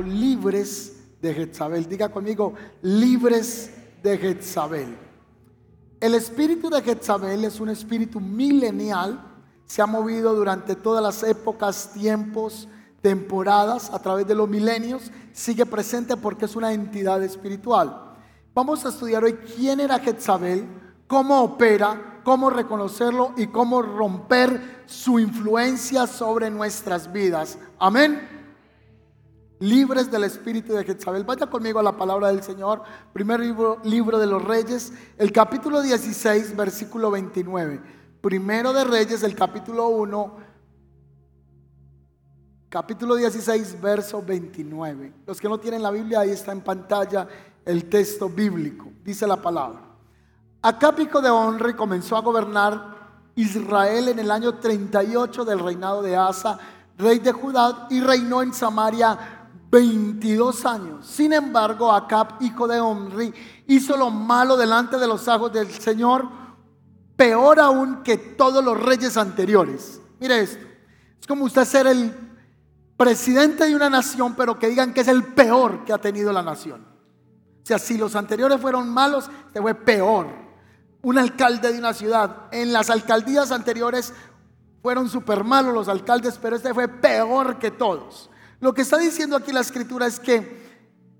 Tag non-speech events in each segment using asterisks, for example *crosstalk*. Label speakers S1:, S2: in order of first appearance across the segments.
S1: Libres de Jezabel. Diga conmigo, libres de Jezabel. El espíritu de Jezabel es un espíritu milenial. Se ha movido durante todas las épocas, tiempos, temporadas, a través de los milenios. Sigue presente porque es una entidad espiritual. Vamos a estudiar hoy quién era Jezabel, cómo opera, cómo reconocerlo y cómo romper su influencia sobre nuestras vidas. Amén. Libres del espíritu de Jezabel. Vaya conmigo a la palabra del Señor. Primer libro, libro de los Reyes, el capítulo 16, versículo 29. Primero de Reyes, el capítulo 1, capítulo 16, verso 29. Los que no tienen la Biblia, ahí está en pantalla el texto bíblico. Dice la palabra. Acab, hijo de Onri, comenzó a gobernar Israel en el año 38 del reinado de Asa, rey de Judá, y reinó en Samaria 22 años. Sin embargo, Acab, hijo de Omri, hizo lo malo delante de los ojos del Señor, peor aún que todos los reyes anteriores. Mire esto. Es como usted ser el presidente de una nación, pero que digan que es el peor que ha tenido la nación. O sea, si los anteriores fueron malos, este fue peor. Un alcalde de una ciudad. En las alcaldías anteriores fueron súper malos los alcaldes, pero este fue peor que todos. Lo que está diciendo aquí la escritura es que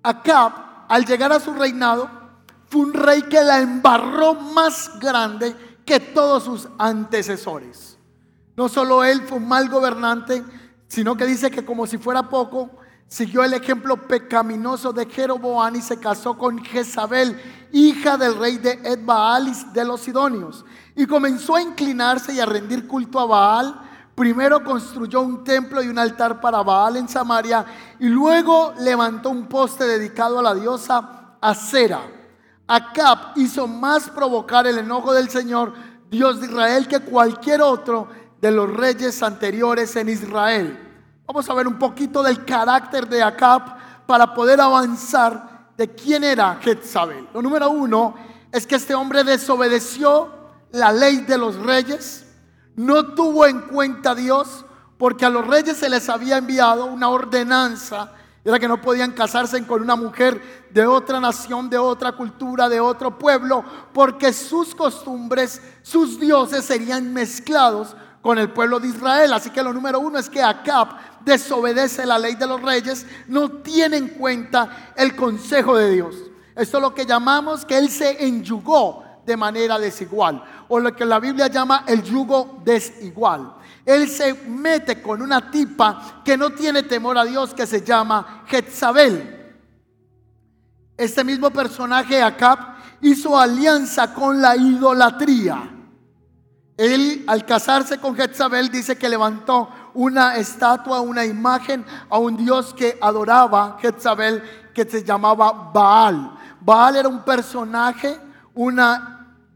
S1: Acab, al llegar a su reinado, fue un rey que la embarró más grande que todos sus antecesores. No solo él fue un mal gobernante, sino que dice que como si fuera poco, siguió el ejemplo pecaminoso de Jeroboam y se casó con Jezabel, hija del rey de Edbaalis de los Sidonios, y comenzó a inclinarse y a rendir culto a Baal. Primero construyó un templo y un altar para Baal en Samaria y luego levantó un poste dedicado a la diosa Acera. Acab hizo más provocar el enojo del Señor, Dios de Israel, que cualquier otro de los reyes anteriores en Israel. Vamos a ver un poquito del carácter de Acab para poder avanzar de quién era Jezabel. Lo número uno es que este hombre desobedeció la ley de los reyes, no tuvo en cuenta Dios, porque a los reyes se les había enviado una ordenanza, era que no podían casarse con una mujer de otra nación, de otra cultura, de otro pueblo, porque sus costumbres, sus dioses serían mezclados con el pueblo de Israel. Así que lo número uno es que Acab desobedece la ley de los reyes, no tiene en cuenta el consejo de Dios. Esto es lo que llamamos que él se enyugó de manera desigual, o lo que la Biblia llama el yugo desigual. Él se mete con una tipa que no tiene temor a Dios, que se llama Jezabel. Este mismo personaje, Acab, hizo alianza con la idolatría. Él, al casarse con Jezabel, dice que levantó una estatua, una imagen a un dios que adoraba Jezabel, que se llamaba Baal. Baal era un personaje, una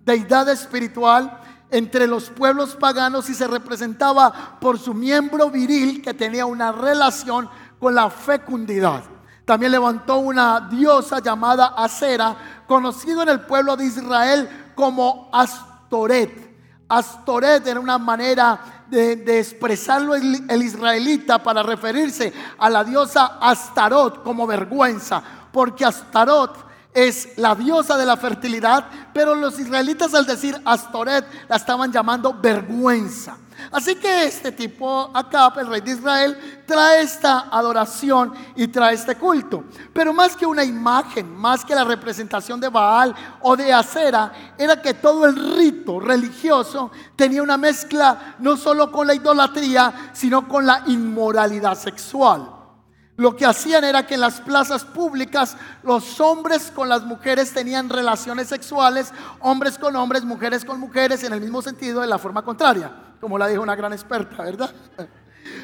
S1: deidad espiritual entre los pueblos paganos y se representaba por su miembro viril que tenía una relación con la fecundidad. También levantó una diosa llamada Acera, conocido en el pueblo de Israel como Astoret. Astoret era una manera de, expresarlo el, el israelita para referirse a la diosa Astarot como vergüenza, porque Astarot es la diosa de la fertilidad, pero los israelitas al decir Astoret la estaban llamando vergüenza. Así que este tipo, Acab, el rey de Israel, trae esta adoración y trae este culto. Pero más que una imagen, más que la representación de Baal o de Acera, era que todo el rito religioso tenía una mezcla no solo con la idolatría, sino con la inmoralidad sexual. Lo que hacían era que en las plazas públicas los hombres con las mujeres tenían relaciones sexuales, hombres con hombres, mujeres con mujeres, en el mismo sentido de la forma contraria, como la dijo una gran experta, ¿verdad? *laughs*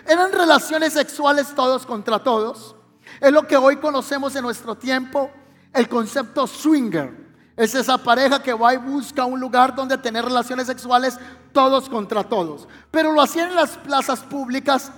S1: Eran relaciones sexuales todos contra todos. Es lo que hoy conocemos en nuestro tiempo, el concepto swinger. Es esa pareja que va y busca un lugar donde tener relaciones sexuales todos contra todos. Pero lo hacían en las plazas públicas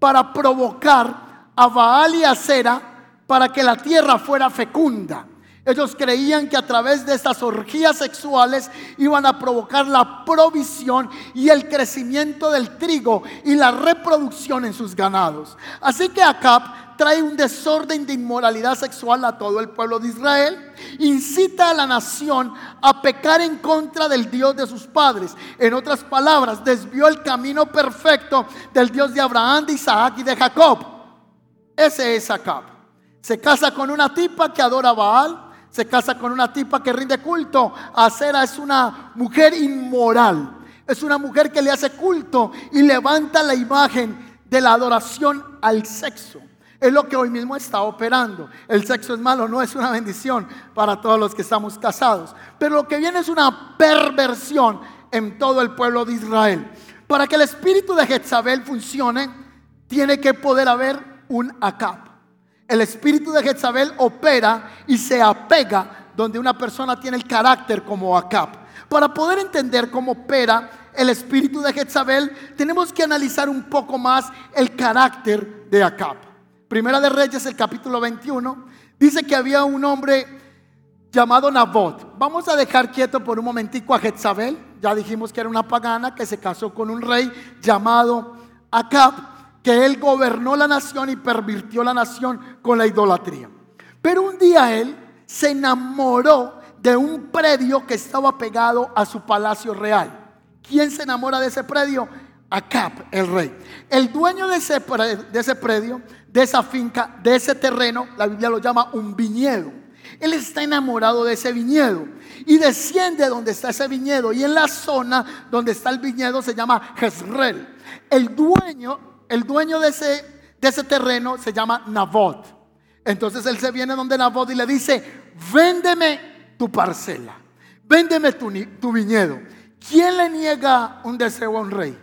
S1: para provocar a Baal y a Cera para que la tierra fuera fecunda. Ellos creían que a través de estas orgías sexuales iban a provocar la provisión y el crecimiento del trigo y la reproducción en sus ganados. Así que Acab trae un desorden de inmoralidad sexual a todo el pueblo de Israel, incita a la nación a pecar en contra del Dios de sus padres. En otras palabras, desvió el camino perfecto del Dios de Abraham, de Isaac y de Jacob. Ese es Acab. Se casa con una tipa que adora a Baal se casa con una tipa que rinde culto. Acera es una mujer inmoral. Es una mujer que le hace culto y levanta la imagen de la adoración al sexo. Es lo que hoy mismo está operando. El sexo es malo, no es una bendición para todos los que estamos casados. Pero lo que viene es una perversión en todo el pueblo de Israel. Para que el espíritu de Jezabel funcione, tiene que poder haber un Acab. El espíritu de Jezabel opera y se apega donde una persona tiene el carácter como Acab. Para poder entender cómo opera el espíritu de Jezabel, tenemos que analizar un poco más el carácter de Acab. Primera de Reyes, el capítulo 21, dice que había un hombre llamado Nabot. Vamos a dejar quieto por un momentico a Jezabel. Ya dijimos que era una pagana que se casó con un rey llamado Acab que él gobernó la nación y pervirtió la nación con la idolatría. Pero un día él se enamoró de un predio que estaba pegado a su palacio real. ¿Quién se enamora de ese predio? Acab, el rey. El dueño de ese, de ese predio, de esa finca, de ese terreno, la Biblia lo llama un viñedo. Él está enamorado de ese viñedo y desciende donde está ese viñedo y en la zona donde está el viñedo se llama Jezreel. El dueño el dueño de ese, de ese terreno se llama Nabot. Entonces él se viene donde Nabot y le dice, véndeme tu parcela, véndeme tu, viñedo. ¿Quién le niega un deseo a un rey?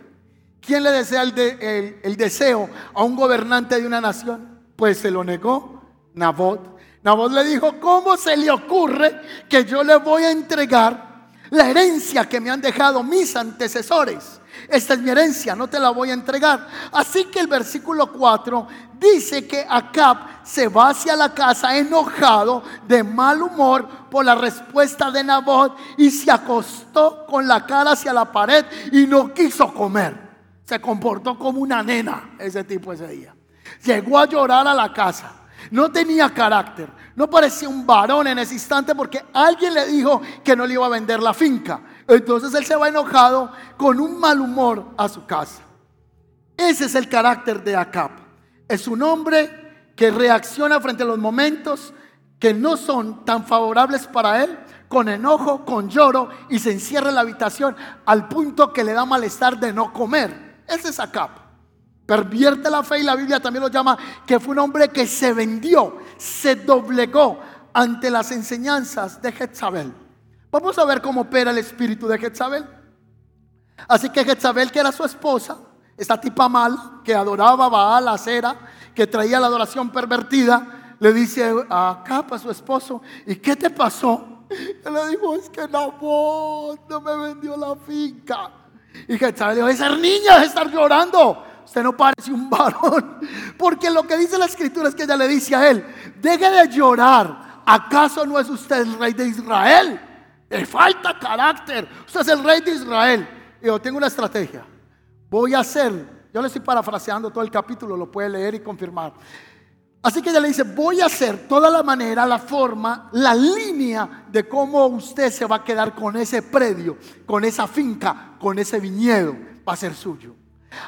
S1: ¿Quién le desea el, el deseo a un gobernante de una nación? Pues se lo negó Nabot. Nabot le dijo, ¿cómo se le ocurre que yo le voy a entregar la herencia que me han dejado mis antecesores? esta es mi herencia, no te la voy a entregar. Así que el versículo 4 dice que Acab se va hacia la casa enojado, de mal humor por la respuesta de Nabot y se acostó con la cara hacia la pared y no quiso comer. Se comportó como una nena ese tipo ese día. Llegó a llorar a la casa. No tenía carácter. No parecía un varón en ese instante porque alguien le dijo que no le iba a vender la finca. Entonces él se va enojado con un mal humor a su casa. Ese es el carácter de Acab. Es un hombre que reacciona frente a los momentos que no son tan favorables para él, con enojo, con lloro, y se encierra en la habitación al punto que le da malestar de no comer. Ese es Acab. Pervierte la fe y la Biblia también lo llama que fue un hombre que se vendió, se doblegó ante las enseñanzas de Jezabel. Vamos a ver cómo opera el espíritu de Jezabel. Así que Jezabel, que era su esposa, esta tipa mala, que adoraba a Baal, a Cera, que traía la adoración pervertida, le dice a Capa, su esposo, ¿y qué te pasó? *laughs* Él le dijo, es que Nabot no me vendió la finca. Y Jezabel dijo, esa niña es estar llorando. Usted no parece un varón. Porque lo que dice la escritura es que ella le dice a él, deje de llorar. ¿Acaso no es usted el rey de Israel? Le falta carácter. Usted es el rey de Israel. Y yo tengo una estrategia. Voy a hacer, yo le estoy parafraseando todo el capítulo, lo puede leer y confirmar. Así que ella le dice, voy a hacer toda la manera, la forma, la línea de cómo usted se va a quedar con ese predio, con esa finca, con ese viñedo, va a ser suyo.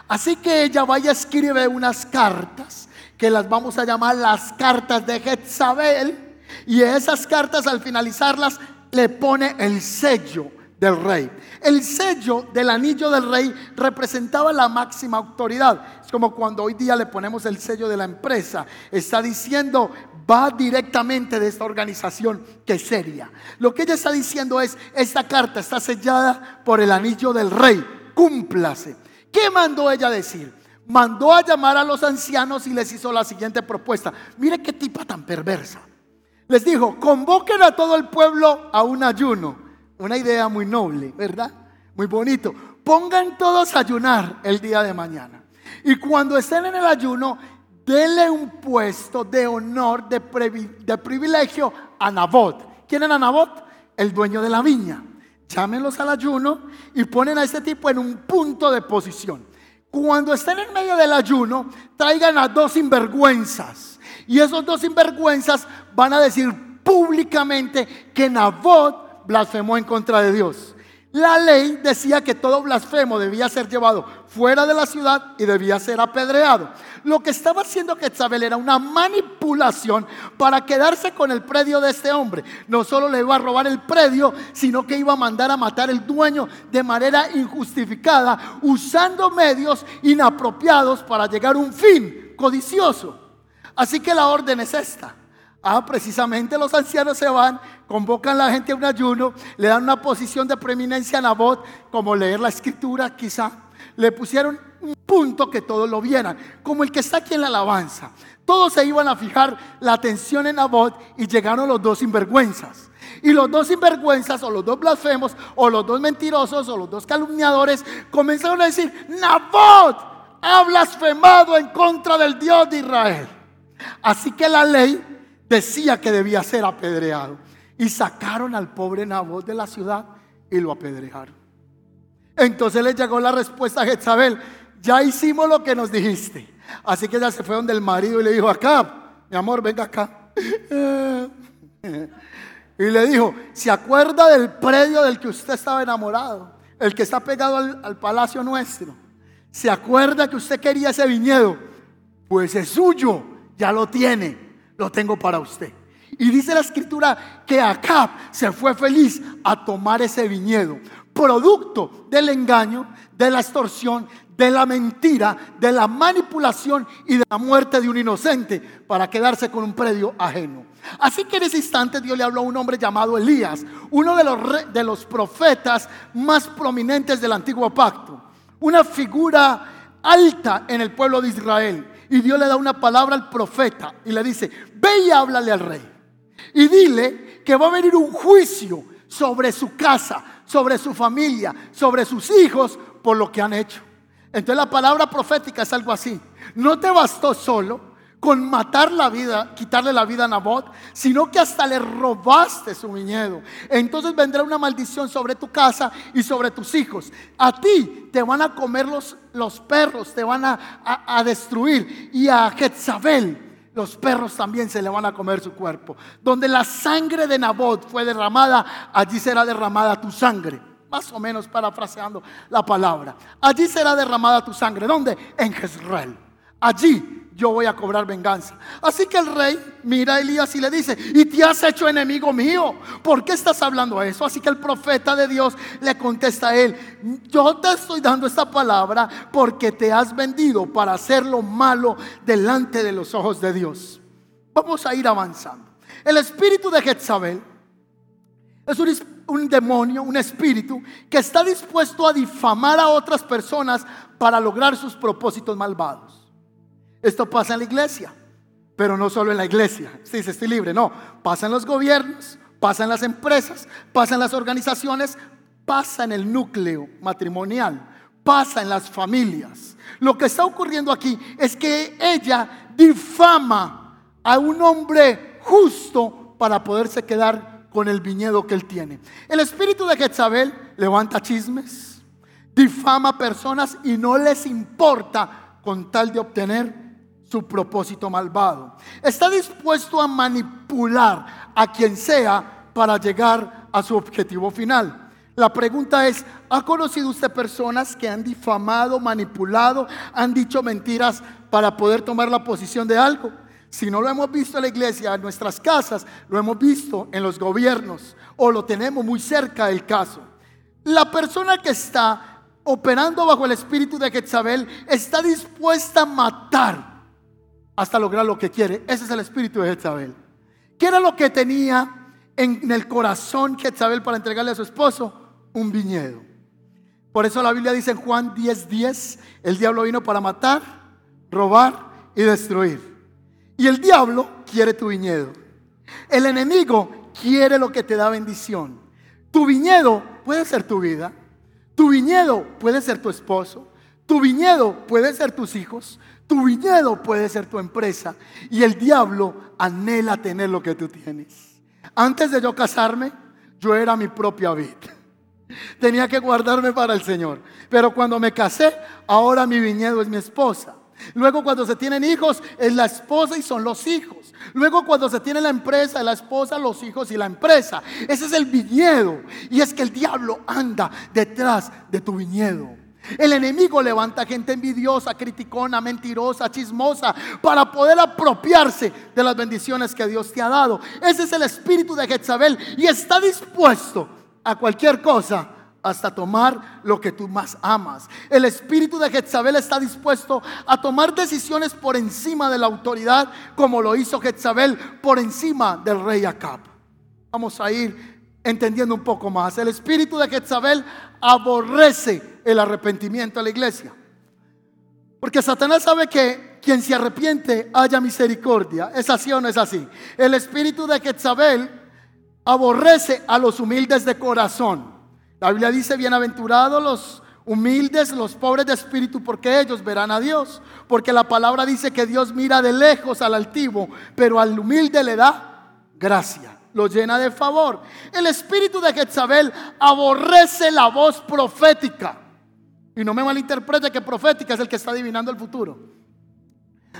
S1: Así que ella vaya a escribir unas cartas, que las vamos a llamar las cartas de Jezabel, y esas cartas al finalizarlas le pone el sello del rey. El sello del anillo del rey representaba la máxima autoridad. Es como cuando hoy día le ponemos el sello de la empresa. Está diciendo, va directamente de esta organización que es seria. Lo que ella está diciendo es, esta carta está sellada por el anillo del rey. Cúmplase. ¿Qué mandó ella decir? Mandó a llamar a los ancianos y les hizo la siguiente propuesta. Mire qué tipa tan perversa. les dijo, convoquen a todo el pueblo a un ayuno. Una idea muy noble, ¿verdad? Muy bonito. Pongan todos a ayunar el día de mañana. Y cuando estén en el ayuno, denle un puesto de honor, de, de privilegio a Nabot. ¿Quién era Nabot? El dueño de la viña. Llámenlos al ayuno y ponen a este tipo en un punto de posición. Cuando estén en medio del ayuno, traigan a dos sinvergüenzas. Y esos dos sinvergüenzas van a decir públicamente que Nabot blasfemó en contra de Dios. La ley decía que todo blasfemo debía ser llevado fuera de la ciudad y debía ser apedreado. Lo que estaba haciendo Quetzabel era una manipulación para quedarse con el predio de este hombre. No solo le iba a robar el predio, sino que iba a mandar a matar el dueño de manera injustificada, usando medios inapropiados para llegar a un fin codicioso. Así que la orden es esta. Ah, precisamente los ancianos se van, convocan a la gente a un ayuno, le dan una posición de preeminencia a Nabot, como leer la escritura quizá. Le pusieron un punto que todos lo vieran, como el que está aquí en la alabanza. Todos se iban a fijar la atención en Nabot y llegaron los dos sinvergüenzas. Y los dos sinvergüenzas, o los dos blasfemos, o los dos mentirosos, o los dos calumniadores, comenzaron a decir, Nabot ha blasfemado en contra del Dios de Israel. Así que la ley decía que debía ser apedreado. Y sacaron al pobre Nabot de la ciudad y lo apedrearon. Entonces le llegó la respuesta a Jezabel, ya hicimos lo que nos dijiste. Así que ella se fue donde el marido y le dijo, acá, mi amor, venga acá. *laughs* Y le dijo, ¿se acuerda del predio del que usted estaba enamorado? El que está pegado al, al palacio nuestro. ¿Se acuerda que usted quería ese viñedo? Pues es suyo, ya lo tiene lo tengo para usted. Y dice la escritura que Acab se fue feliz a tomar ese viñedo, producto del engaño, de la extorsión, de la mentira, de la manipulación y de la muerte de un inocente para quedarse con un predio ajeno. Así que en ese instante Dios le habló a un hombre llamado Elías, uno de los, de los profetas más prominentes del antiguo pacto, una figura alta en el pueblo de Israel. Y Dios le da una palabra al profeta y le dice, ve y háblale al rey. Y dile que va a venir un juicio sobre su casa, sobre su familia, sobre sus hijos por lo que han hecho. Entonces la palabra profética es algo así. No te bastó solo, con matar la vida, quitarle la vida a Nabot, sino que hasta le robaste su viñedo. Entonces vendrá una maldición sobre tu casa y sobre tus hijos. A ti te van a comer los, los perros, te van a, destruir. Y a Jezabel, los perros también se le van a comer su cuerpo. Donde la sangre de Nabot fue derramada, allí será derramada tu sangre. Más o menos parafraseando la palabra. Allí será derramada tu sangre. ¿Dónde? En Jezreel. Allí yo voy a cobrar venganza. Así que el rey mira a Elías y le dice, y te has hecho enemigo mío, ¿por qué estás hablando eso? Así que el profeta de Dios le contesta a él, yo te estoy dando esta palabra porque te has vendido para hacer lo malo delante de los ojos de Dios. Vamos a ir avanzando. El espíritu de Jezabel es un, un demonio, un espíritu que está dispuesto a difamar a otras personas para lograr sus propósitos malvados. Esto pasa en la iglesia, pero no solo en la iglesia. Se dice, estoy libre. No, pasa en los gobiernos, pasa en las empresas, pasa en las organizaciones, pasa en el núcleo matrimonial, pasa en las familias. Lo que está ocurriendo aquí es que ella difama a un hombre justo para poderse quedar con el viñedo que él tiene. El espíritu de Jezabel levanta chismes, difama a personas y no les importa con tal de obtener su propósito malvado. Está dispuesto a manipular a quien sea para llegar a su objetivo final. La pregunta es, ¿ha conocido usted personas que han difamado, manipulado, han dicho mentiras para poder tomar la posición de algo? Si no lo hemos visto en la iglesia, en nuestras casas, lo hemos visto en los gobiernos o lo tenemos muy cerca del caso. La persona que está operando bajo el espíritu de Jezabel está dispuesta a matar hasta lograr lo que quiere. Ese es el espíritu de Jezabel. ¿Qué era lo que tenía en el corazón Jezabel para entregarle a su esposo? Un viñedo. Por eso la Biblia dice en Juan 10:10, 10, el diablo vino para matar, robar y destruir. Y el diablo quiere tu viñedo. El enemigo quiere lo que te da bendición. Tu viñedo puede ser tu vida. Tu viñedo puede ser tu esposo. Tu viñedo puede ser tus hijos. Tu viñedo puede ser tu empresa. Y el diablo anhela tener lo que tú tienes. Antes de yo casarme, yo era mi propia vida. Tenía que guardarme para el Señor. Pero cuando me casé, ahora mi viñedo es mi esposa. Luego cuando se tienen hijos, es la esposa y son los hijos. Luego cuando se tiene la empresa, es la esposa, los hijos y la empresa. Ese es el viñedo. Y es que el diablo anda detrás de tu viñedo. El enemigo levanta gente envidiosa, criticona, mentirosa, chismosa, para poder apropiarse de las bendiciones que Dios te ha dado. Ese es el espíritu de Jezabel y está dispuesto a cualquier cosa hasta tomar lo que tú más amas. El espíritu de Jezabel está dispuesto a tomar decisiones por encima de la autoridad, como lo hizo Jezabel por encima del rey Acab. Vamos a ir entendiendo un poco más. El espíritu de Jezabel aborrece el arrepentimiento a la iglesia. Porque Satanás sabe que quien se arrepiente haya misericordia. ¿Es así o no es así? El espíritu de Jezabel aborrece a los humildes de corazón. La Biblia dice, bienaventurados los humildes, los pobres de espíritu, porque ellos verán a Dios. Porque la palabra dice que Dios mira de lejos al altivo, pero al humilde le da gracia, lo llena de favor. El espíritu de Jezabel aborrece la voz profética. Y no me malinterprete que profética es el que está adivinando el futuro.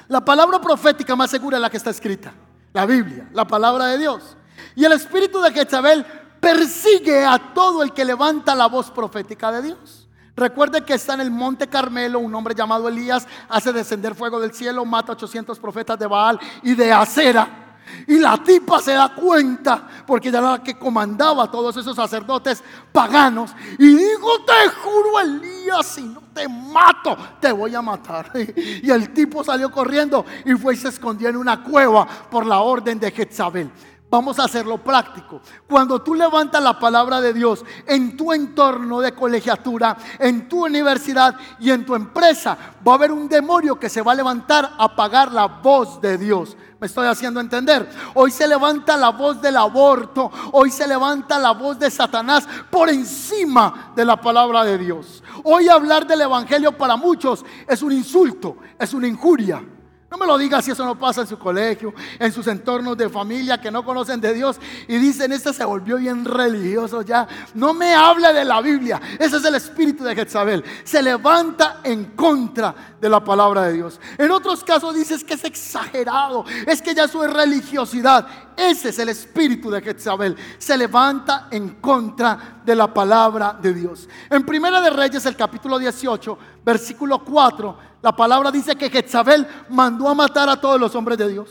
S1: La palabra profética más segura es la que está escrita, la Biblia, la palabra de Dios. Y el espíritu de Jezabel persigue a todo el que levanta la voz profética de Dios. Recuerde que está en el monte Carmelo, un hombre llamado Elías hace descender fuego del cielo, mata a 800 profetas de Baal y de Acera. Y la tipa se da cuenta, porque ella era la que comandaba a todos esos sacerdotes paganos. Y dijo, te juro Elías, si no te mato, te voy a matar. *laughs* Y el tipo salió corriendo y fue y se escondió en una cueva por la orden de Jezabel. Vamos a hacerlo práctico. Cuando tú levantas la palabra de Dios en tu entorno de colegiatura, en tu universidad y en tu empresa, va a haber un demonio que se va a levantar a apagar la voz de Dios. Me estoy haciendo entender. Hoy se levanta la voz del aborto. Hoy se levanta la voz de Satanás por encima de la palabra de Dios. Hoy hablar del Evangelio para muchos es un insulto, es una injuria. No me lo diga si eso no pasa en su colegio, en sus entornos de familia que no conocen de Dios y dicen, este se volvió bien religioso ya. No me hable de la Biblia. Ese es el espíritu de Jezabel. Se levanta en contra de la palabra de Dios. En otros casos dices que es exagerado, es que ya su religiosidad. Ese es el espíritu de Jezabel. Se levanta en contra de la palabra de Dios. En Primera de Reyes, el capítulo 18, versículo 4 la palabra dice que Jezabel mandó a matar a todos los hombres de Dios,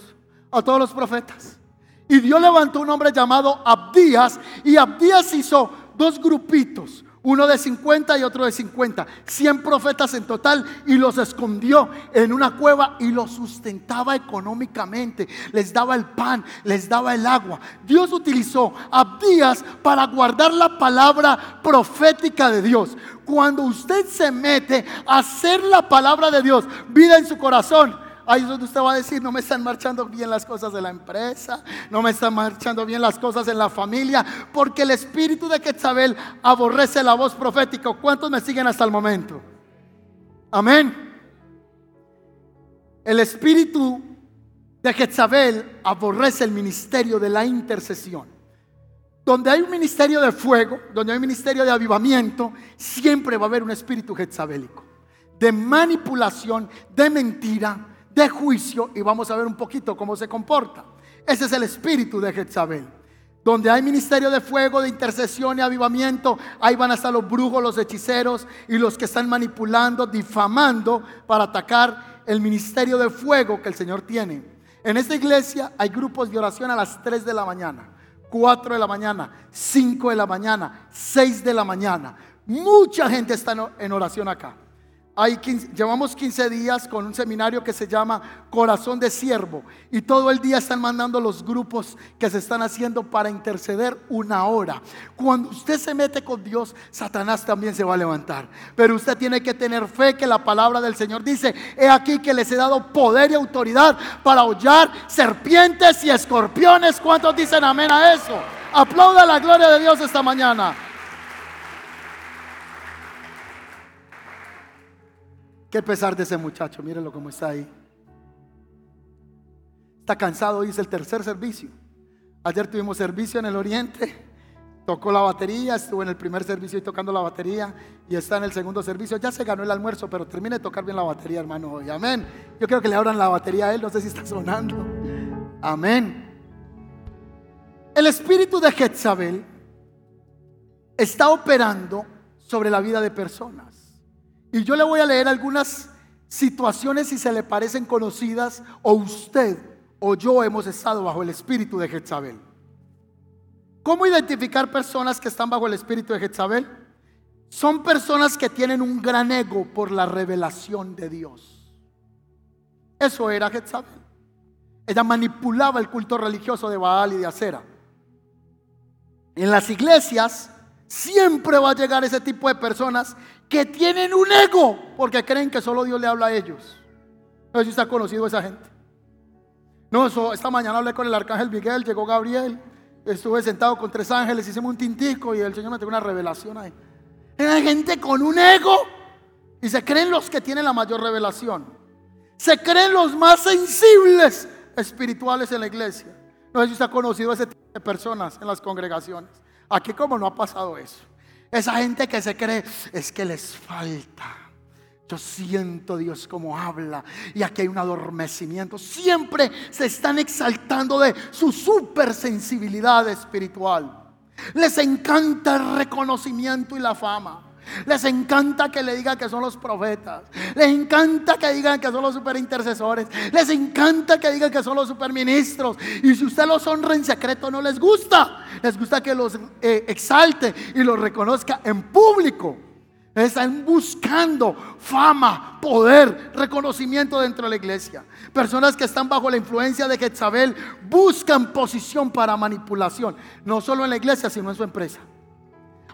S1: a todos los profetas. Y Dios levantó un hombre llamado Abdías y Abdías hizo dos grupitos, uno de 50 y otro de 50, 100 profetas en total y los escondió en una cueva y los sustentaba económicamente, les daba el pan, les daba el agua. Dios utilizó Abdías para guardar la palabra profética de Dios. Cuando usted se mete a hacer la palabra de Dios, vida en su corazón, ahí es donde usted va a decir, no me están marchando bien las cosas de la empresa, no me están marchando bien las cosas en la familia, porque el espíritu de Quetzabel aborrece la voz profética. ¿Cuántos me siguen hasta el momento? Amén. El espíritu de Quetzabel aborrece el ministerio de la intercesión. Donde hay un ministerio de fuego, donde hay un ministerio de avivamiento, siempre va a haber un espíritu jezabélico, de manipulación, de mentira, de juicio, y vamos a ver un poquito cómo se comporta. Ese es el espíritu de Jezabel. Donde hay ministerio de fuego, de intercesión y avivamiento, ahí van a estar los brujos, los hechiceros y los que están manipulando, difamando para atacar el ministerio de fuego que el Señor tiene. En esta iglesia hay grupos de oración a las 3 de la mañana. 4 de la mañana, 5 de la mañana, 6 de la mañana. Mucha gente está en oración acá. Llevamos 15 días con un seminario que se llama Corazón de Siervo y todo el día están mandando los grupos que se están haciendo para interceder una hora. Cuando usted se mete con Dios, Satanás también se va a levantar. Pero usted tiene que tener fe que la palabra del Señor dice, he aquí que les he dado poder y autoridad para hollar serpientes y escorpiones. ¿Cuántos dicen amén a eso? Aplauda la gloria de Dios esta mañana. Qué pesar de ese muchacho, mírenlo como está ahí. Está cansado, dice el tercer servicio. Ayer tuvimos servicio en el oriente, tocó la batería, estuvo en el primer servicio y tocando la batería y está en el segundo servicio. Ya se ganó el almuerzo, pero termine de tocar bien la batería, hermano. Hoy. Amén. Yo creo que le abran la batería a él, no sé si está sonando. Amén. El espíritu de Jezabel está operando sobre la vida de personas. Y yo le voy a leer algunas situaciones si se le parecen conocidas o usted o yo hemos estado bajo el espíritu de Jezabel. ¿Cómo identificar personas que están bajo el espíritu de Jezabel? Son personas que tienen un gran ego por la revelación de Dios. Eso era Jezabel. Ella manipulaba el culto religioso de Baal y de Acera. En las iglesias siempre va a llegar ese tipo de personas que tienen un ego porque creen que solo Dios le habla a ellos. No sé si está conocido esa gente. No, esta mañana hablé con el arcángel Miguel, llegó Gabriel, estuve sentado con tres ángeles, hicimos un tintico y el Señor me tuvo una revelación ahí. Hay gente con un ego y se creen los que tienen la mayor revelación. Se creen los más sensibles espirituales en la iglesia. No sé si está conocido ese tipo de personas en las congregaciones. Aquí como no ha pasado eso. Esa gente que se cree es que les falta. Yo siento Dios como habla y aquí hay un adormecimiento. Siempre se están exaltando de su supersensibilidad espiritual. Les encanta el reconocimiento y la fama. Les encanta que le digan que son los profetas. Les encanta que digan que son los superintercesores. Les encanta que digan que son los superministros. Y si usted los honra en secreto, no les gusta. Les gusta que los eh, exalte y los reconozca en público. Están buscando fama, poder, reconocimiento dentro de la iglesia. Personas que están bajo la influencia de Jezabel buscan posición para manipulación, no solo en la iglesia, sino en su empresa.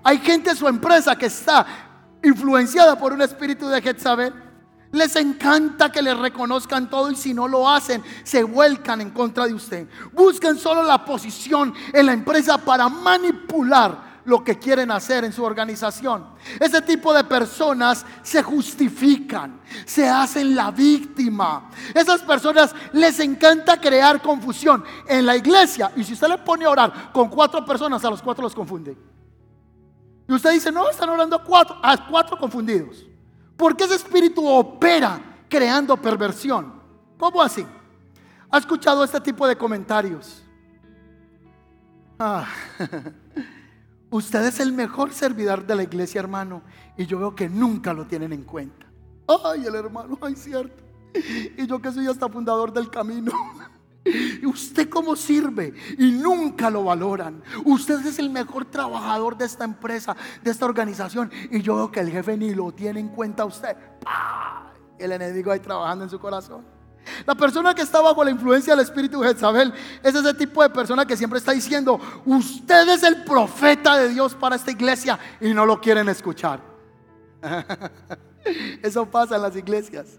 S1: Hay gente en su empresa que está influenciada por un espíritu de Jezabel. Les encanta que les reconozcan todo y si no lo hacen, se vuelcan en contra de usted. Buscan solo la posición en la empresa para manipular lo que quieren hacer en su organización. Ese tipo de personas se justifican, se hacen la víctima. Esas personas les encanta crear confusión en la iglesia. Y si usted le pone a orar con cuatro personas, a los cuatro los confunde. Y usted dice, no, están orando a cuatro, a cuatro confundidos. Porque ese espíritu opera creando perversión. ¿Cómo así? ¿Ha escuchado este tipo de comentarios? Ah, *laughs* usted es el mejor servidor de la iglesia, hermano, y yo veo que nunca lo tienen en cuenta. Ay, el hermano, ay, cierto. Y yo que soy hasta fundador del camino. *laughs* *laughs* ¿Usted cómo sirve? Y nunca lo valoran. Usted es el mejor trabajador de esta empresa, de esta organización. Y yo veo que el jefe ni lo tiene en cuenta usted. El enemigo ahí trabajando en su corazón. La persona que está bajo la influencia del espíritu de Jezabel es ese tipo de persona que siempre está diciendo, usted es el profeta de Dios para esta iglesia y no lo quieren escuchar. *laughs* Eso pasa en las iglesias.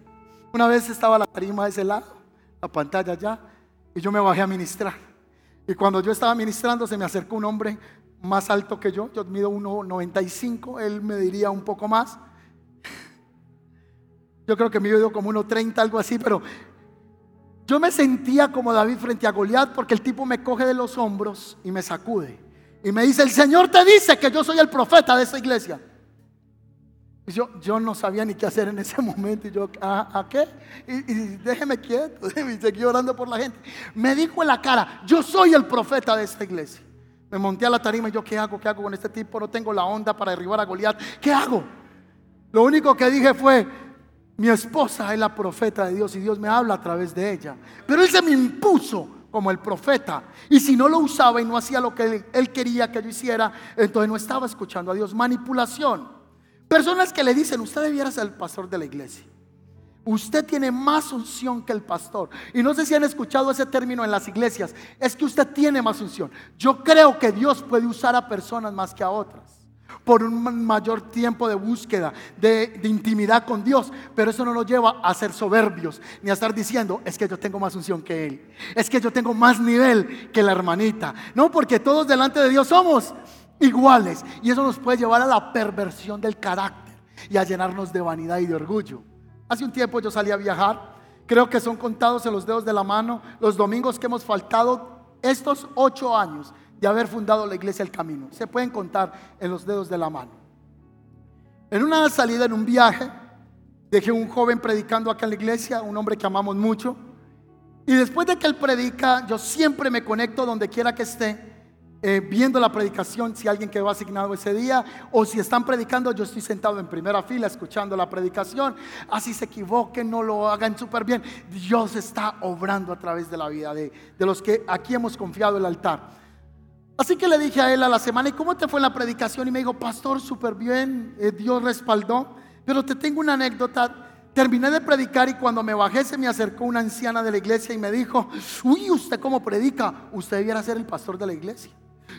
S1: Una vez estaba la tarima de ese lado, la pantalla allá, y yo me bajé a ministrar. Y cuando yo estaba ministrando, se me acercó un hombre más alto que yo. Yo mido 1,95, él me diría un poco más. Yo creo que mido como 1,30, algo así, pero yo me sentía como David frente a Goliat porque el tipo me coge de los hombros y me sacude. Y me dice, el Señor te dice que yo soy el profeta de esta iglesia. Y yo, yo no sabía ni qué hacer en ese *laughs* momento. Y yo, ¿a, qué? Y, déjeme quieto. *laughs* Y seguí orando por la gente. Me dijo en la cara, yo soy el profeta de esta iglesia. Me monté a la tarima y yo, ¿qué hago? ¿Qué hago con este tipo? No tengo la onda para derribar a Goliat. ¿Qué hago? Lo único que dije fue, mi esposa es la profeta de Dios y Dios me habla a través de ella. Pero él se me impuso como el profeta. Y si no lo usaba y no hacía lo que él quería que yo hiciera, entonces no estaba escuchando a Dios. Manipulación. Personas que le dicen, usted debiera ser el pastor de la iglesia. Usted tiene más unción que el pastor. Y no sé si han escuchado ese término en las iglesias. Es que usted tiene más unción. Yo creo que Dios puede usar a personas más que a otras. Por un mayor tiempo de búsqueda, de, intimidad con Dios. Pero eso no nos lleva a ser soberbios. Ni a estar diciendo, es que yo tengo más unción que Él. Es que yo tengo más nivel que la hermanita. No, porque todos delante de Dios somos iguales. Y eso nos puede llevar a la perversión del carácter. Y a llenarnos de vanidad y de orgullo. Hace un tiempo yo salí a viajar. Creo que son contados en los dedos de la mano los domingos que hemos faltado estos ocho años de haber fundado la iglesia El Camino. Se pueden contar en los dedos de la mano. En una salida, en un viaje, dejé un joven predicando acá en la iglesia, un hombre que amamos mucho. Y después de que él predica, yo siempre me conecto donde quiera que esté eh, viendo la predicación, si alguien quedó asignado ese día, o si están predicando, yo estoy sentado en primera fila escuchando la predicación. Así se equivoquen, no lo hagan súper bien. Dios está obrando a través de la vida de, los que aquí hemos confiado el altar. Así que le dije a él a la semana, ¿y cómo te fue la predicación? Y me dijo, pastor, súper bien, eh, Dios respaldó. Pero te tengo una anécdota. Terminé de predicar y cuando me bajé se me acercó una anciana de la iglesia y me dijo, uy, usted cómo predica, usted debiera ser el pastor de la iglesia.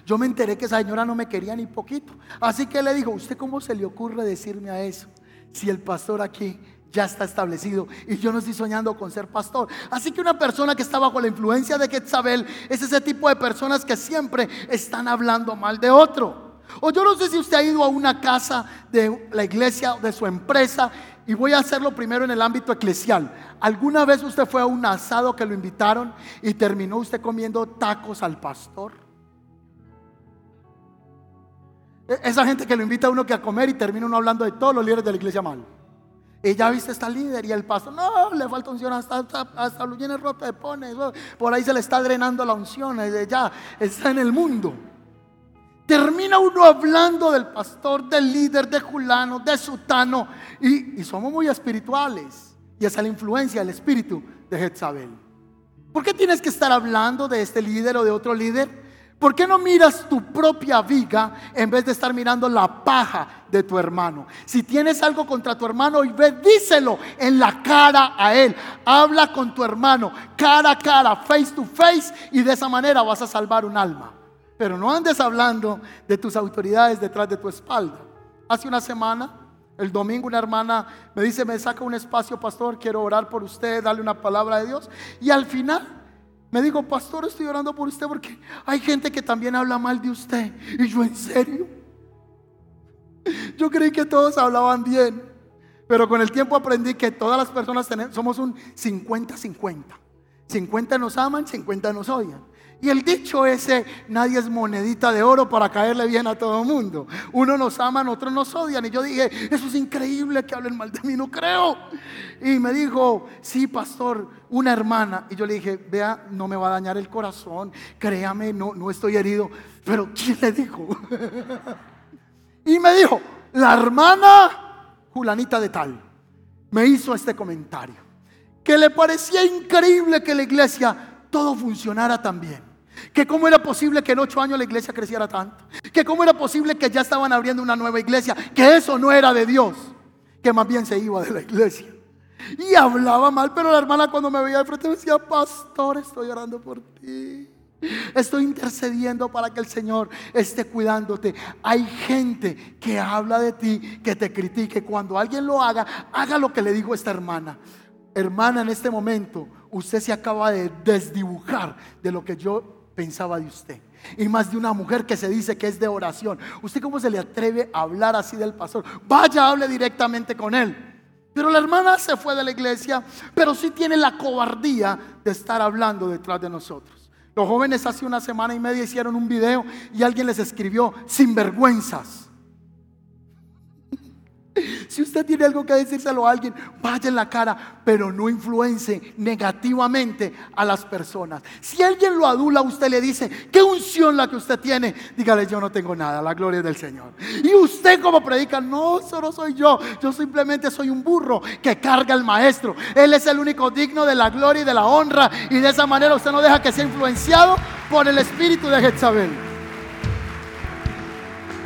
S1: Yo me enteré que esa señora no me quería ni poquito. Así que le dijo, ¿usted cómo se le ocurre decirme a eso? Si el pastor aquí ya está establecido y yo no estoy soñando con ser pastor. Así que una persona que está bajo la influencia de Quetzabel es ese tipo de personas que siempre están hablando mal de otro. O yo no sé si usted ha ido a una casa de la iglesia, de su empresa, y voy a hacerlo primero en el ámbito eclesial. ¿Alguna vez usted fue a un asado que lo invitaron y terminó usted comiendo tacos al pastor? Esa gente que lo invita a uno que a comer y termina uno hablando de todos los líderes de la iglesia mal. Y ya viste esta líder y el paso, no, le falta unción hasta, hasta, hasta lo llena rota de pone. Por ahí se le está drenando la unción, eh, ya está en el mundo. Termina uno hablando del pastor, del líder, de Julano, de Sutano. Y, y somos muy espirituales. Y esa es la influencia del espíritu de Jezabel. ¿Por qué tienes que estar hablando de este líder o de otro líder? ¿Por qué no miras tu propia viga en vez de estar mirando la paja de tu hermano? Si tienes algo contra tu hermano, y ve, díselo en la cara a él. Habla con tu hermano cara a cara, face to face, y de esa manera vas a salvar un alma. Pero no andes hablando de tus autoridades detrás de tu espalda. Hace una semana, el domingo, una hermana me dice, me saca un espacio, pastor, quiero orar por usted, darle una palabra de Dios. Y al final me dijo, pastor, estoy orando por usted porque hay gente que también habla mal de usted. Y yo, ¿en serio? Yo creí que todos hablaban bien. Pero con el tiempo aprendí que todas las personas somos un 50-50. 50 nos aman, 50 nos odian. Y el dicho ese, nadie es monedita de oro para caerle bien a todo el mundo. Uno nos aman, otros nos odian. Y yo dije, eso es increíble que hablen mal de mí, no creo. Y me dijo, sí, pastor, una hermana. Y yo le dije, vea, no me va a dañar el corazón, créame, no, no estoy herido. Pero ¿quién le dijo? *laughs* y me dijo, la hermana Julanita de tal me hizo este comentario. Que le parecía increíble que la iglesia todo funcionara tan bien. Que cómo era posible que en ocho años la iglesia creciera tanto. Que cómo era posible que ya estaban abriendo una nueva iglesia. Que eso no era de Dios. Que más bien se iba de la iglesia. Y hablaba mal, pero la hermana cuando me veía de frente me decía, pastor, estoy orando por ti. Estoy intercediendo para que el Señor esté cuidándote. Hay gente que habla de ti, que te critique. Cuando alguien lo haga, haga lo que le dijo esta hermana. Hermana, en este momento, usted se acaba de desdibujar de lo que yo pensaba de usted. Y más de una mujer que se dice que es de oración. ¿Usted cómo se le atreve a hablar así del pastor? Vaya, hable directamente con él. Pero la hermana se fue de la iglesia, pero sí tiene la cobardía de estar hablando detrás de nosotros. Los jóvenes hace una semana y media hicieron un video y alguien les escribió, sin vergüenzas. Si usted tiene algo que decírselo a alguien, vaya en la cara, pero no influencie negativamente a las personas. Si alguien lo adula, usted le dice, ¿qué unción la que usted tiene? Dígale, yo no tengo nada, la gloria del Señor. Y usted como predica, no, solo soy yo, yo simplemente soy un burro que carga al maestro. Él es el único digno de la gloria y de la honra. Y de esa manera usted no deja que sea influenciado por el espíritu de Jezabel.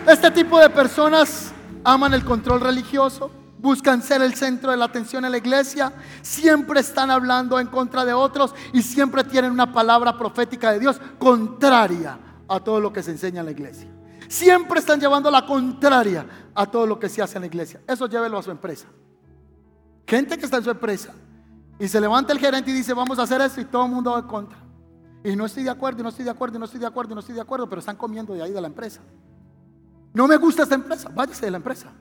S1: Este tipo de personas aman el control religioso, buscan ser el centro de la atención en la iglesia, siempre están hablando en contra de otros y siempre tienen una palabra profética de Dios contraria a todo lo que se enseña en la iglesia. Siempre están llevando la contraria a todo lo que se hace en la iglesia. Eso llévelo a su empresa. Gente que está en su empresa y se levanta el gerente y dice, vamos a hacer esto y todo el mundo va en contra. Y no estoy de acuerdo, y no estoy de acuerdo, y no estoy de acuerdo, y no estoy de acuerdo, pero están comiendo de ahí de la empresa. No me gusta esta empresa, váyase de la empresa.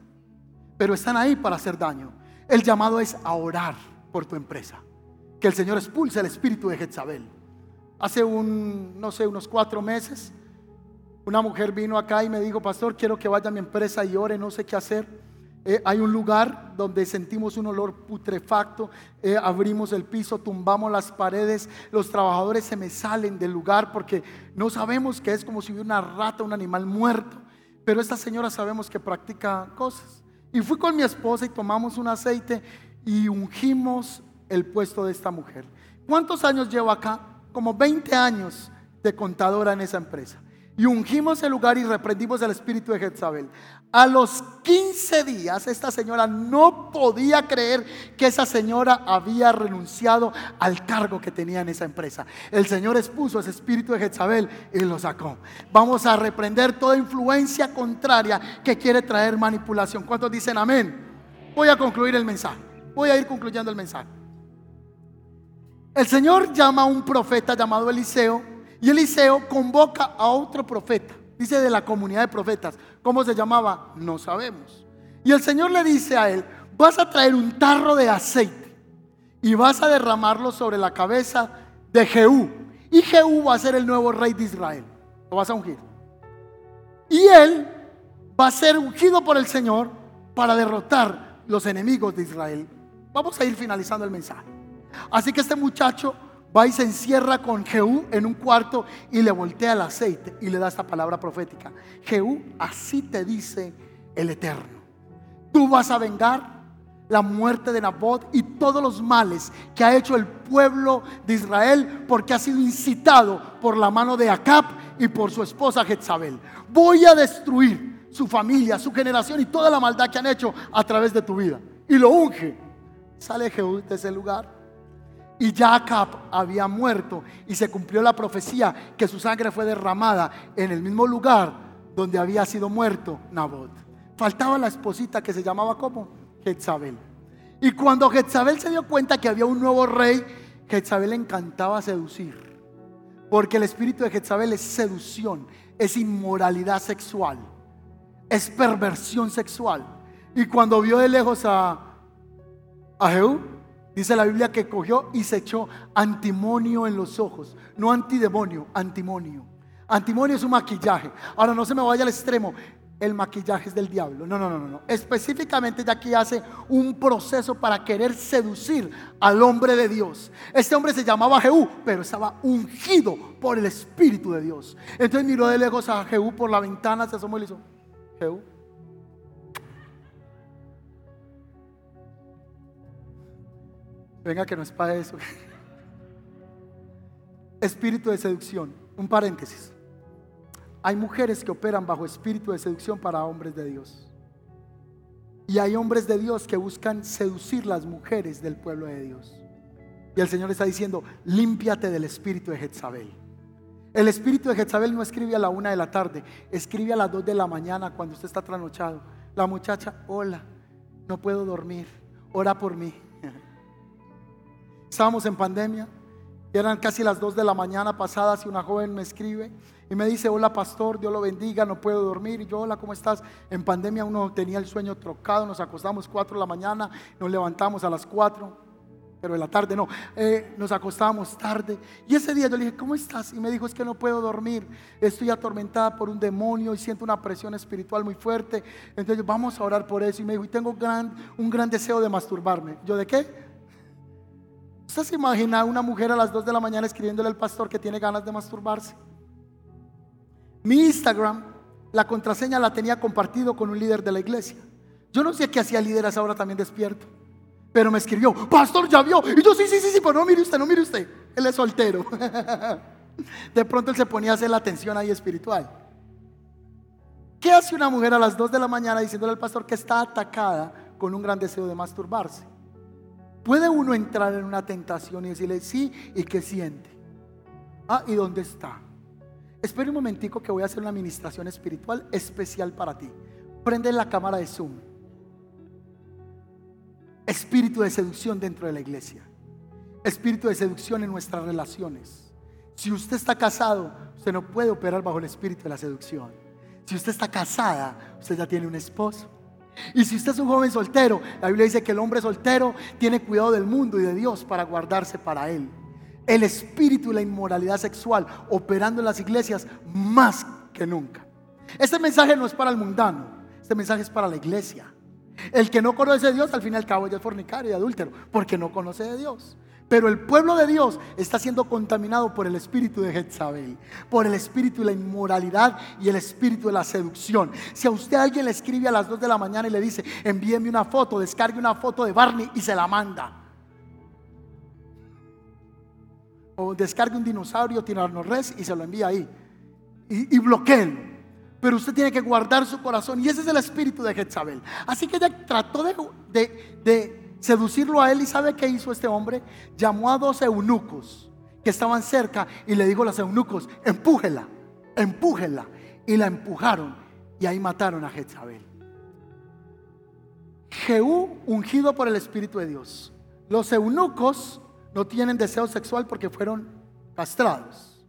S1: Pero están ahí para hacer daño. El llamado es a orar por tu empresa. Que el Señor expulse el espíritu de Jezabel. Hace un, no sé, unos cuatro meses, una mujer vino acá y me dijo, pastor, quiero que vaya a mi empresa y ore, no sé qué hacer. Eh, hay un lugar donde sentimos un olor putrefacto, eh, abrimos el piso, tumbamos las paredes, los trabajadores se me salen del lugar porque no sabemos que es como si hubiera una rata, un animal muerto, pero esta señora sabemos que practica cosas. Y fui con mi esposa y tomamos un aceite y ungimos el puesto de esta mujer. ¿Cuántos años llevo acá? Como 20 años de contadora en esa empresa y ungimos el lugar y reprendimos el espíritu de Jezabel. A los 15 días esta señora no podía creer que esa señora había renunciado al cargo que tenía en esa empresa. El Señor expuso ese espíritu de Jezabel y lo sacó. Vamos a reprender toda influencia contraria que quiere traer manipulación. ¿Cuántos dicen amén? Voy a concluir el mensaje. Voy a ir concluyendo el mensaje. El Señor llama a un profeta llamado Eliseo y Eliseo convoca a otro profeta, dice de la comunidad de profetas. ¿Cómo se llamaba? No sabemos. Y el Señor le dice a él, vas a traer un tarro de aceite y vas a derramarlo sobre la cabeza de Jehú. Y Jehú va a ser el nuevo rey de Israel. Lo vas a ungir. Y él va a ser ungido por el Señor para derrotar los enemigos de Israel. Vamos a ir finalizando el mensaje. Así que este muchacho va y se encierra con Jehú en un cuarto y le voltea el aceite y le da esta palabra profética. Jehú, así te dice el Eterno. Tú vas a vengar la muerte de Nabot y todos los males que ha hecho el pueblo de Israel porque ha sido incitado por la mano de Acab y por su esposa Jezabel. Voy a destruir su familia, su generación y toda la maldad que han hecho a través de tu vida. Y lo unge. Sale Jehú de ese lugar y Jacob había muerto y se cumplió la profecía que su sangre fue derramada en el mismo lugar donde había sido muerto Nabot. Faltaba la esposita que se llamaba como Jezabel. Y cuando Jezabel se dio cuenta que había un nuevo rey, Jezabel le encantaba seducir. Porque el espíritu de Jezabel es seducción, es inmoralidad sexual, es perversión sexual. Y cuando vio de lejos a, a Jehú, Dice la Biblia que cogió y se echó antimonio en los ojos. No antidemonio, antimonio. Antimonio es un maquillaje. Ahora no se me vaya al extremo. El maquillaje es del diablo. No, no, no, no. Específicamente ya aquí hace un proceso para querer seducir al hombre de Dios. Este hombre se llamaba Jehú, pero estaba ungido por el Espíritu de Dios. Entonces miró de lejos a Jehú por la ventana, se asomó y le hizo, Jehú, Venga que no es para eso. *laughs* Espíritu de seducción. Un paréntesis. Hay mujeres que operan bajo espíritu de seducción para hombres de Dios. Y hay hombres de Dios que buscan seducir las mujeres del pueblo de Dios. Y el Señor está diciendo, límpiate del espíritu de Jezabel. El espíritu de Jezabel no escribe a la una de la tarde, escribe a las dos de la mañana cuando usted está trasnochado. La muchacha, hola, no puedo dormir, ora por mí. Estábamos en pandemia. Eran casi las 2 de la mañana pasadas y una joven me escribe y me dice, hola pastor, Dios lo bendiga, no puedo dormir. Y yo, hola, ¿cómo estás? En pandemia uno tenía el sueño trocado, nos acostamos 4 de la mañana, nos levantamos a las 4, pero en la tarde no, eh, nos acostábamos tarde. Y ese día yo le dije, ¿cómo estás? Y me dijo, es que no puedo dormir, estoy atormentada por un demonio y siento una presión espiritual muy fuerte. Entonces vamos a orar por eso. Y me dijo, y tengo un gran deseo de masturbarme. ¿Yo de qué? ¿Usted se imagina una mujer a las 2 de la mañana escribiéndole al pastor que tiene ganas de masturbarse? Mi Instagram, la contraseña la tenía compartido con un líder de la iglesia. Yo no sé qué hacía líder esa hora también despierto. Pero me escribió, pastor, ya vio. Y yo, sí, sí, sí, sí, pero no mire usted, no mire usted. Él es soltero. *laughs* De pronto él se ponía a hacer la atención ahí espiritual. ¿Qué ¿Qué hace una mujer a las 2 de la mañana diciéndole al pastor que está atacada con un gran deseo de masturbarse? ¿Puede uno entrar en una tentación y decirle sí y qué siente? Ah, ¿y dónde está? Espera un momentico que voy a hacer una administración espiritual especial para ti. Prende la cámara de Zoom. Espíritu de seducción dentro de la iglesia. Espíritu de seducción en nuestras relaciones. Si usted está casado, usted no puede operar bajo el espíritu de la seducción. Si usted está casada, usted ya tiene un esposo. Y si usted es un joven soltero, la Biblia dice que el hombre soltero tiene cuidado del mundo y de Dios para guardarse para él. El espíritu y la inmoralidad sexual operando en las iglesias más que nunca. Este mensaje no es para el mundano, este mensaje es para la iglesia. El que no conoce a Dios, al fin y al cabo, ya es fornicario y adúltero, porque no conoce a Dios. Pero el pueblo de Dios está siendo contaminado por el espíritu de Jezabel, por el espíritu de la inmoralidad y el espíritu de la seducción. Si a usted alguien le escribe a las 2 de la mañana y le dice, envíeme una foto, descargue una foto de Barney y se la manda. O descargue un dinosaurio res y se lo envía ahí. Y, y bloqueen. Pero usted tiene que guardar su corazón. Y ese es el espíritu de Jezabel. Así que ella trató de seducirlo a él. ¿Y sabe qué hizo este hombre? Llamó a dos eunucos que estaban cerca y le dijo a los eunucos, empújela, empújela. Y la empujaron y ahí mataron a Jezabel. Jehú ungido por el Espíritu de Dios. Los eunucos no tienen deseo sexual porque fueron castrados.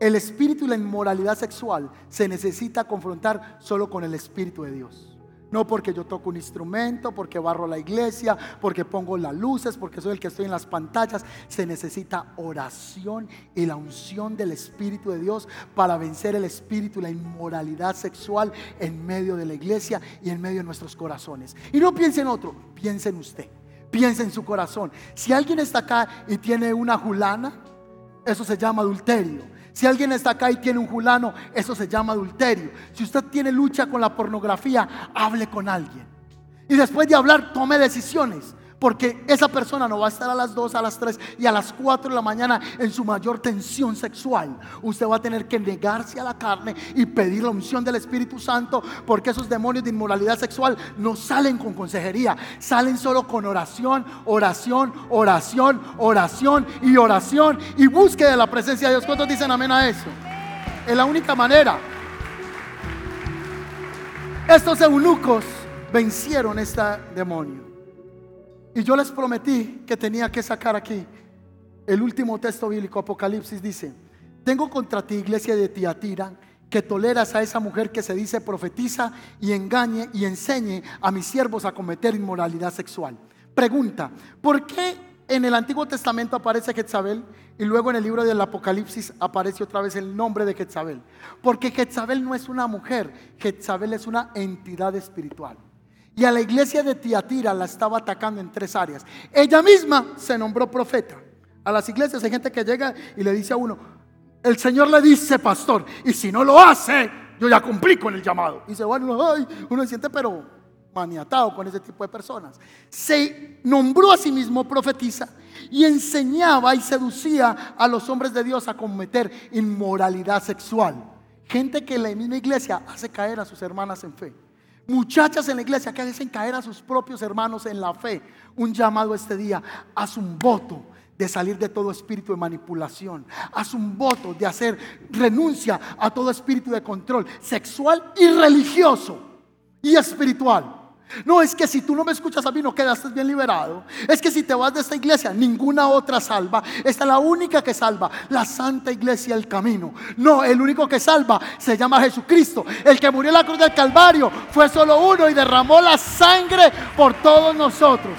S1: El espíritu y la inmoralidad sexual se necesita confrontar solo con el Espíritu de Dios. No porque yo toco un instrumento, porque barro la iglesia, porque pongo las luces, porque soy el que estoy en las pantallas. Se necesita oración y la unción del Espíritu de Dios para vencer el espíritu y la inmoralidad sexual en medio de la iglesia y en medio de nuestros corazones. Y no piense en otro, piense en usted. Piense en su corazón. Si alguien está acá y tiene una julana, eso se llama adulterio. Si alguien está acá y tiene un julano, eso se llama adulterio. Si usted tiene lucha con la pornografía, hable con alguien. Y después de hablar, tome decisiones. Porque esa persona no va a estar a las 2, a las 3 y a las 4 de la mañana en su mayor tensión sexual. Usted va a tener que negarse a la carne y pedir la unción del Espíritu Santo porque esos demonios de inmoralidad sexual no salen con consejería, salen solo con oración, oración, oración, oración y oración y búsqueda de la presencia de Dios. ¿Cuántos dicen amén a eso? Es la única manera. Estos eunucos vencieron este demonio. Y yo les prometí que tenía que sacar aquí el último texto bíblico, Apocalipsis dice, tengo contra ti, iglesia de Tiatira, que toleras a esa mujer que se dice profetiza y engañe y enseñe a mis siervos a cometer inmoralidad sexual. Pregunta, ¿por qué en el Antiguo Testamento aparece Jezabel y luego en el libro del Apocalipsis aparece otra vez el nombre de Jezabel? Porque Jezabel no es una mujer, Jezabel es una entidad espiritual. Y a la iglesia de Tiatira la estaba atacando en tres áreas. Ella misma se nombró profeta. A las iglesias hay gente que llega y le dice a uno, el Señor le dice pastor, y si no lo hace, yo ya cumplí con el llamado. Y dice, bueno, ay, uno se siente pero maniatado con ese tipo de personas. Se nombró a sí mismo profetiza y enseñaba y seducía a los hombres de Dios a cometer inmoralidad sexual. Gente que en la misma iglesia hace caer a sus hermanas en fe. Muchachas en la iglesia que hacen caer a sus propios hermanos en la fe. Un llamado este día. Haz un voto de salir de todo espíritu de manipulación. Haz un voto de hacer renuncia a todo espíritu de control sexual y religioso y espiritual. No es que si tú no me escuchas a mí no quedaste bien liberado. Es que si te vas de esta iglesia, ninguna otra salva. Esta es la única que salva, la Santa Iglesia del Camino. No, el único que salva se llama Jesucristo. El que murió en la cruz del Calvario fue solo uno y derramó la sangre por todos nosotros.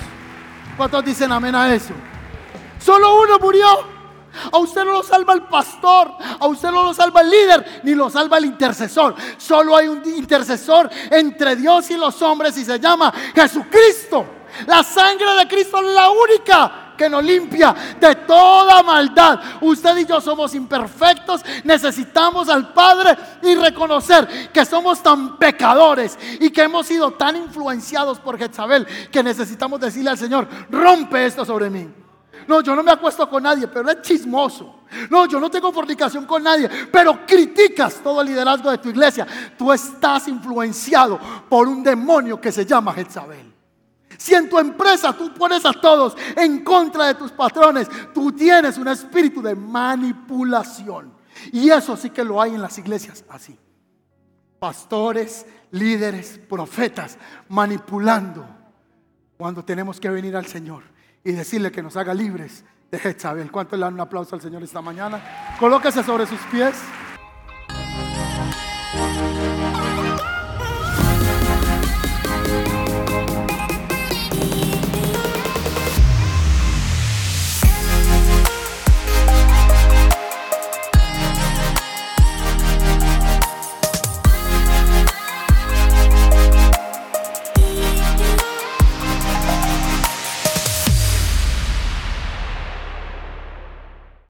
S1: ¿Cuántos dicen amén a eso? Solo uno murió. A usted no lo salva el pastor, a usted no lo salva el líder, ni lo salva el intercesor. Solo hay un intercesor entre Dios y los hombres y se llama Jesucristo. La sangre de Cristo es la única que nos limpia de toda maldad. Usted y yo somos imperfectos, necesitamos al Padre y reconocer que somos tan pecadores y que hemos sido tan influenciados por Jezabel que necesitamos decirle al Señor, rompe esto sobre mí. No, yo no me acuesto con nadie, pero es chismoso. No, yo no tengo fornicación con nadie, pero criticas todo el liderazgo de tu iglesia. Tú estás influenciado por un demonio que se llama Jezabel. Si en tu empresa tú pones a todos en contra de tus patrones, tú tienes un espíritu de manipulación. Y eso sí que lo hay en las iglesias así. Pastores, líderes, profetas, manipulando cuando tenemos que venir al Señor y decirle que nos haga libres de Jezabel. ¿Cuánto le dan un aplauso al Señor esta mañana? Colóquese sobre sus pies.